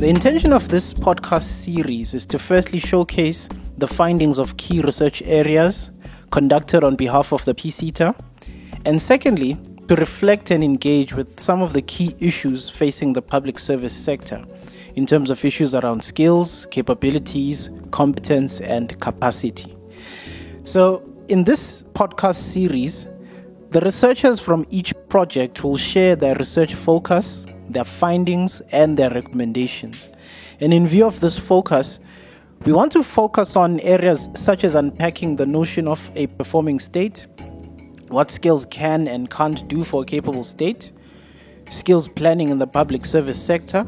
The intention of this podcast series is to firstly showcase the findings of key research areas conducted on behalf of the PSETA, and secondly, to reflect and engage with some of the key issues facing the public service sector in terms of issues around skills, capabilities, competence, and capacity. So, in this podcast series, the researchers from each project will share their research focus, their findings, and their recommendations. And in view of this focus, we want to focus on areas such as unpacking the notion of a performing state, what skills can and can't do for a capable state, skills planning in the public service sector,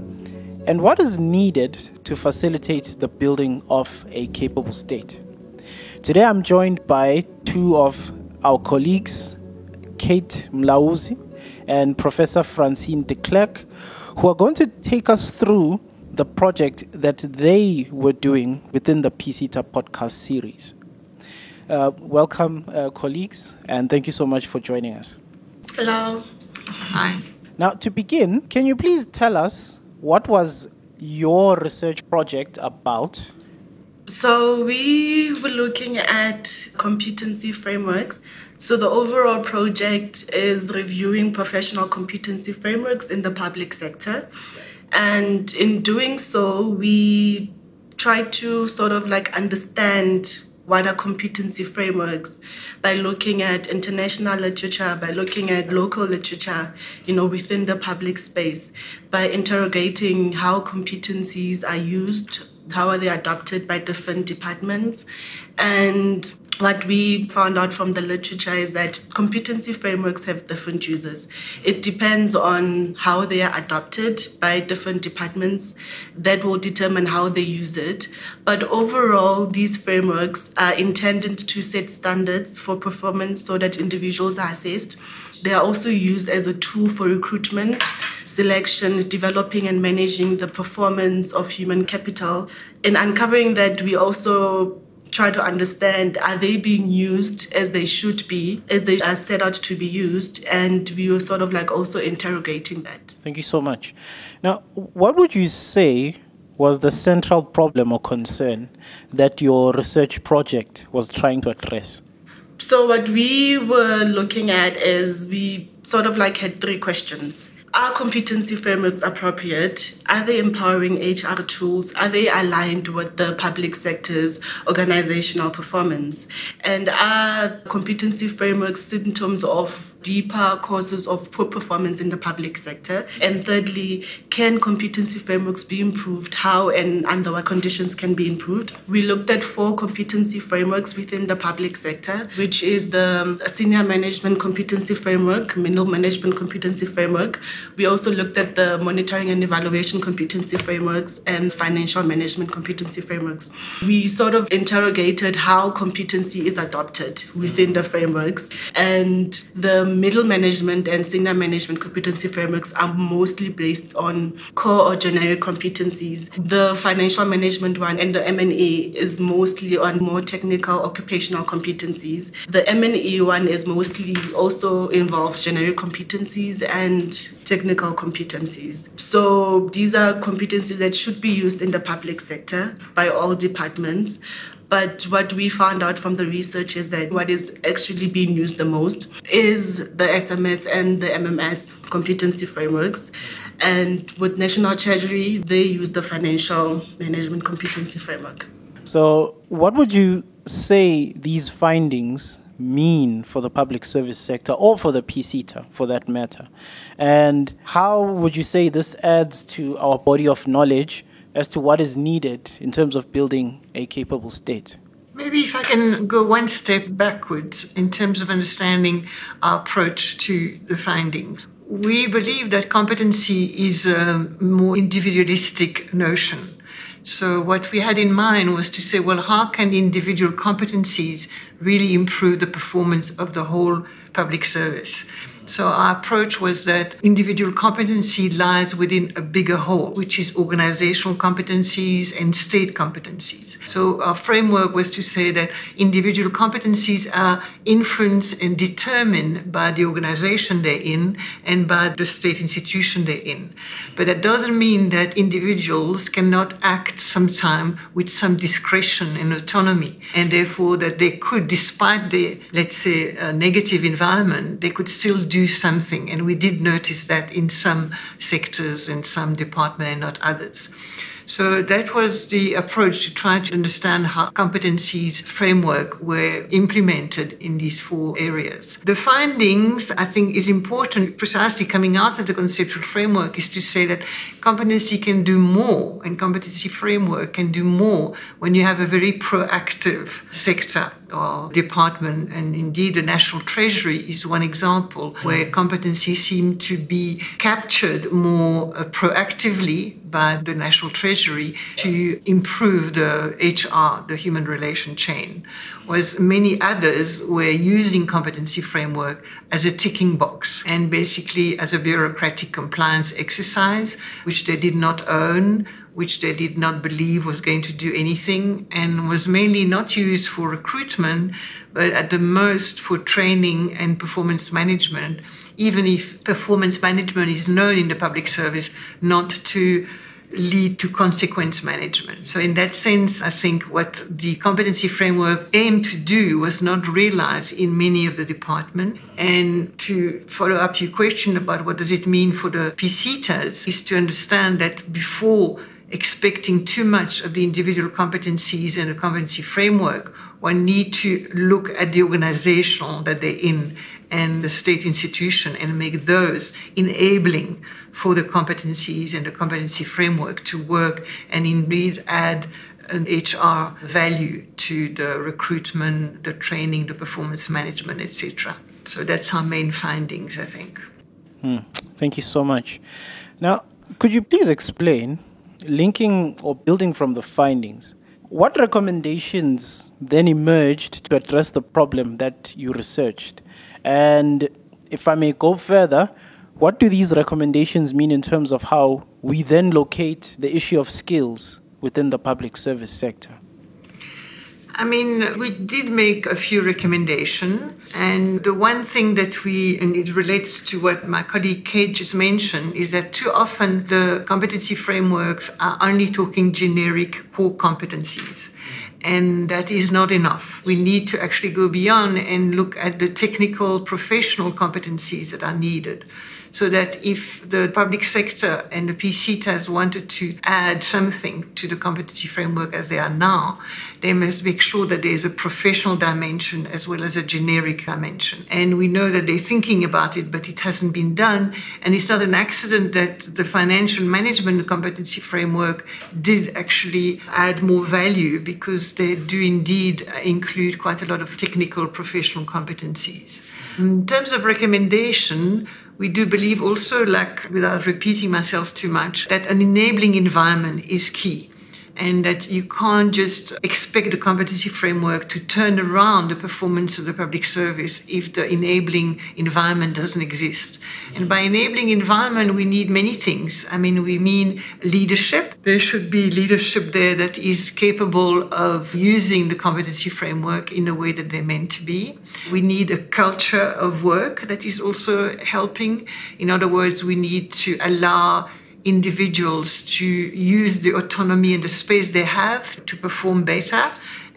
and what is needed to facilitate the building of a capable state. Today I'm joined by two of our colleagues, Kate Mlauzi and Professor Francine de Clercq, who are going to take us through the project that they were doing within the PSETA podcast series. Uh, welcome, uh, colleagues, and thank you so much for joining us. Hello. Hi. Now, to begin, can you please tell us what was your research project about? So, we were looking at competency frameworks. So, the overall project is reviewing professional competency frameworks in the public sector. And in doing so, we try to sort of like understand wider competency frameworks by looking at international literature, by looking at local literature, you know, within the public space, by interrogating how competencies are used, how are they adopted by different departments, and what we found out from the literature is that competency frameworks have different uses. It depends on how they are adopted by different departments that will determine how they use it. But overall, these frameworks are intended to set standards for performance so that individuals are assessed. They are also used as a tool for recruitment, selection, developing and managing the performance of human capital. In uncovering that, we also try to understand are they being used as they should be, as they are set out to be used, and we were sort of like also interrogating that. Thank you so much. Now, what would you say was the central problem or concern that your research project was trying to address? So, what we were looking at is we sort of like had three questions. Are competency frameworks appropriate? Are they empowering HR tools? Are they aligned with the public sector's organizational performance? And are competency frameworks symptoms of deeper causes of poor performance in the public sector? And thirdly, can competency frameworks be improved? How and under what conditions can be improved? We looked at four competency frameworks within the public sector, which is the um, senior management competency framework, middle management competency framework. We also looked at the monitoring and evaluation competency frameworks and financial management competency frameworks. We sort of interrogated how competency is adopted within the frameworks and the middle management and senior management competency frameworks are mostly based on core or generic competencies. The financial management one and the M&E is mostly on more technical occupational competencies. The M&E one is mostly also involves generic competencies and technical competencies. So these are competencies that should be used in the public sector by all departments. But what we found out from the research is that what is actually being used the most is the SMS and the MMS competency frameworks. And with National Treasury, they use the financial management competency framework. So, what would you say these findings mean for the public service sector or for the PSETA for that matter? And how would you say this adds to our body of knowledge as to what is needed in terms of building a capable state? Maybe if I can go one step backwards in terms of understanding our approach to the findings. We believe that competency is a more individualistic notion. So what we had in mind was to say, well, how can individual competencies really improve the performance of the whole public service? So our approach was that individual competency lies within a bigger whole, which is organizational competencies and state competencies. So our framework was to say that individual competencies are influenced and determined by the organization they're in and by the state institution they're in. But that doesn't mean that individuals cannot act sometime with some discretion and autonomy, and therefore that they could, despite the, let's say, uh, negative environment, they could still do something. And we did notice that in some sectors and some departments and not others. So that was the approach to try to understand how competencies framework were implemented in these four areas. The findings, I think, is important precisely coming out of the conceptual framework is to say that competency can do more and competency framework can do more when you have a very proactive sector or department. And indeed, the National Treasury is one example where competencies seem to be captured more uh, proactively by the National Treasury to improve the HR, the human relation chain, whereas many others were using competency framework as a ticking box and basically as a bureaucratic compliance exercise, which they did not own, which they did not believe was going to do anything and was mainly not used for recruitment, but at the most for training and performance management, even if performance management is known in the public service not to lead to consequence management. So in that sense, I think what the competency framework aimed to do was not realized in many of the department. And to follow up your question about what does it mean for the PC PSETAs is to understand that before expecting too much of the individual competencies and the competency framework, one need to look at the organization that they're in and the state institution and make those enabling for the competencies and the competency framework to work and indeed add an HR value to the recruitment, the training, the performance management, etc. So that's our main findings, I think. Hmm. Thank you so much. Now, could you please explain linking or building from the findings, what recommendations then emerged to address the problem that you researched? And if I may go further, what do these recommendations mean in terms of how we then locate the issue of skills within the public service sector? I mean, we did make a few recommendations. And the one thing that we, and it relates to what my colleague Kate just mentioned, is that too often the competency frameworks are only talking generic core competencies. And that is not enough. We need to actually go beyond and look at the technical professional competencies that are needed so that if the public sector and the PSETAs wanted to add something to the competency framework as they are now, they must make sure that there is a professional dimension as well as a generic dimension. And we know that they're thinking about it, but it hasn't been done. And it's not an accident that the financial management competency framework did actually add more value because they do indeed include quite a lot of technical professional competencies. In terms of recommendation, we do believe also, like without repeating myself too much, that an enabling environment is key and that you can't just expect the competency framework to turn around the performance of the public service if the enabling environment doesn't exist. And by enabling environment, we need many things. I mean, we mean leadership. There should be leadership there that is capable of using the competency framework in the way that they're meant to be. We need a culture of work that is also helping. In other words, we need to allow individuals to use the autonomy and the space they have to perform better.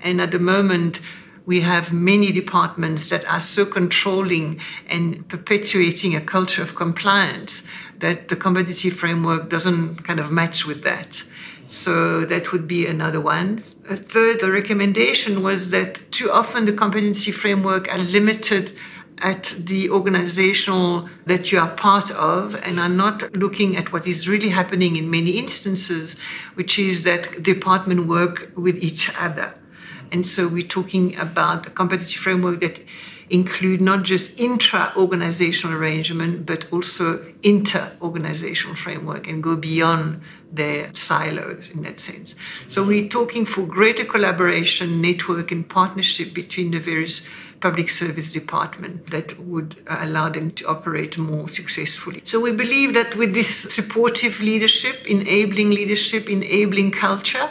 And at the moment, we have many departments that are so controlling and perpetuating a culture of compliance that the competency framework doesn't kind of match with that. So that would be another one. A third recommendation was that too often the competency framework are limited at the organizational that you are part of and are not looking at what is really happening in many instances, which is that department work with each other. And so we're talking about a competitive framework that include not just intra-organizational arrangement, but also inter-organizational framework and go beyond their silos in that sense. So we're talking for greater collaboration, network, and partnership between the various public service department that would allow them to operate more successfully. So we believe that with this supportive leadership, enabling leadership, enabling culture,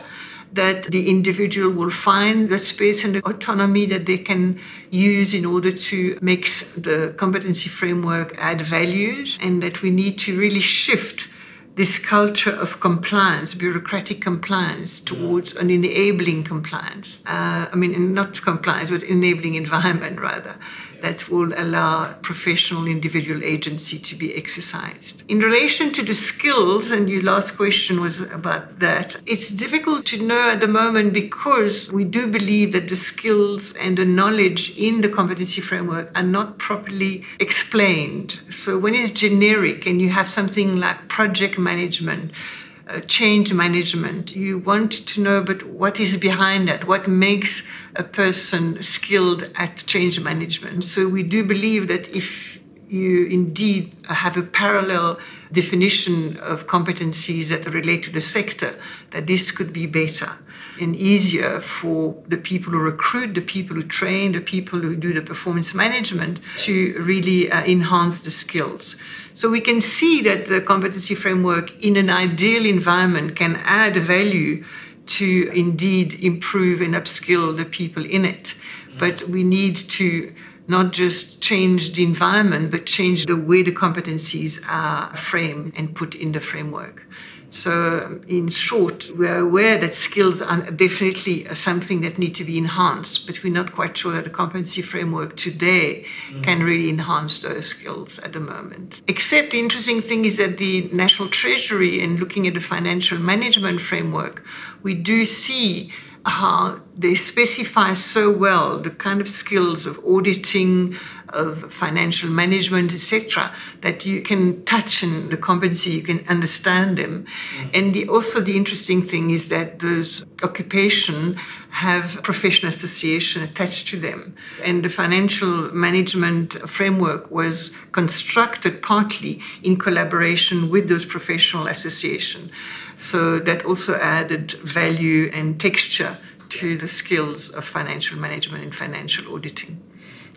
that the individual will find the space and the autonomy that they can use in order to make the competency framework add values and that we need to really shift this culture of compliance, bureaucratic compliance, towards an enabling compliance. Uh, I mean, not compliance, but enabling environment rather that will allow professional individual agency to be exercised. In relation to the skills, and your last question was about that, it's difficult to know at the moment because we do believe that the skills and the knowledge in the competency framework are not properly explained. So when it's generic and you have something like project management, uh, change management. You want to know, but what is behind that? What makes a person skilled at change management? So we do believe that if you indeed have a parallel definition of competencies that relate to the sector, that this could be better and easier for the people who recruit, the people who train, the people who do the performance management to really uh, enhance the skills. So we can see that the competency framework in an ideal environment can add value to indeed improve and upskill the people in it. But we need to not just change the environment, but change the way the competencies are framed and put in the framework. So, in short, we're aware that skills are definitely something that need to be enhanced, but we're not quite sure that the competency framework today mm. can really enhance those skills at the moment. Except the interesting thing is that the National Treasury, in looking at the financial management framework, we do see how they specify so well the kind of skills of auditing, of financial management, etc., that you can touch in the competency, you can understand them. Mm-hmm. And the, also the interesting thing is that those occupation have professional association attached to them. And the financial management framework was constructed partly in collaboration with those professional associations. So that also added value and texture to the skills of financial management and financial auditing.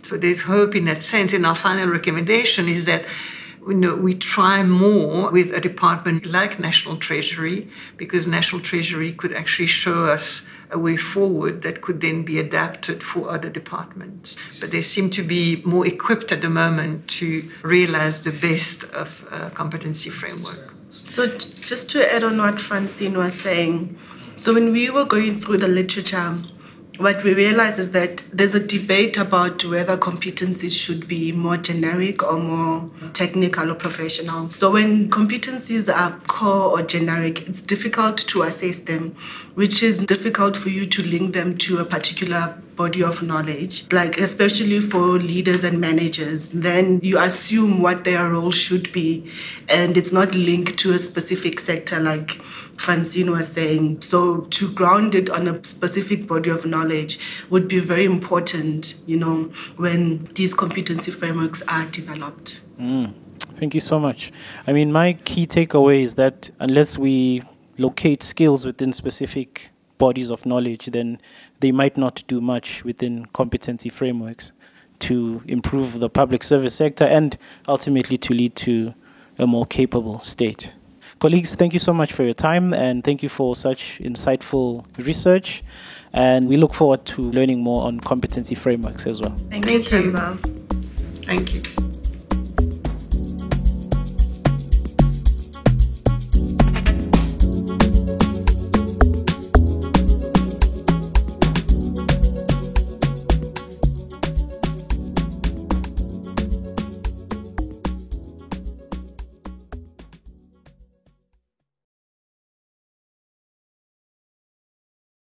So there's hope in that sense. And our final recommendation is that you know, we try more with a department like National Treasury, because National Treasury could actually show us a way forward that could then be adapted for other departments. But they seem to be more equipped at the moment to realize the best of a competency framework. So, just to add on what Francine was saying, so when we were going through the literature, what we realized is that there's a debate about whether competencies should be more generic or more technical or professional. So when competencies are core or generic, it's difficult to assess them, which is difficult for you to link them to a particular body of knowledge, like especially for leaders and managers, then you assume what their role should be, and it's not linked to a specific sector like Francine was saying. So to ground it on a specific body of knowledge would be very important, you know, when these competency frameworks are developed. Mm. Thank you so much. I mean, my key takeaway is that unless we locate skills within specific bodies of knowledge, then they might not do much within competency frameworks to improve the public service sector and ultimately to lead to a more capable state. Colleagues, thank you so much for your time and thank you for such insightful research. And we look forward to learning more on competency frameworks as well. Thank, thank you. you. Thank you.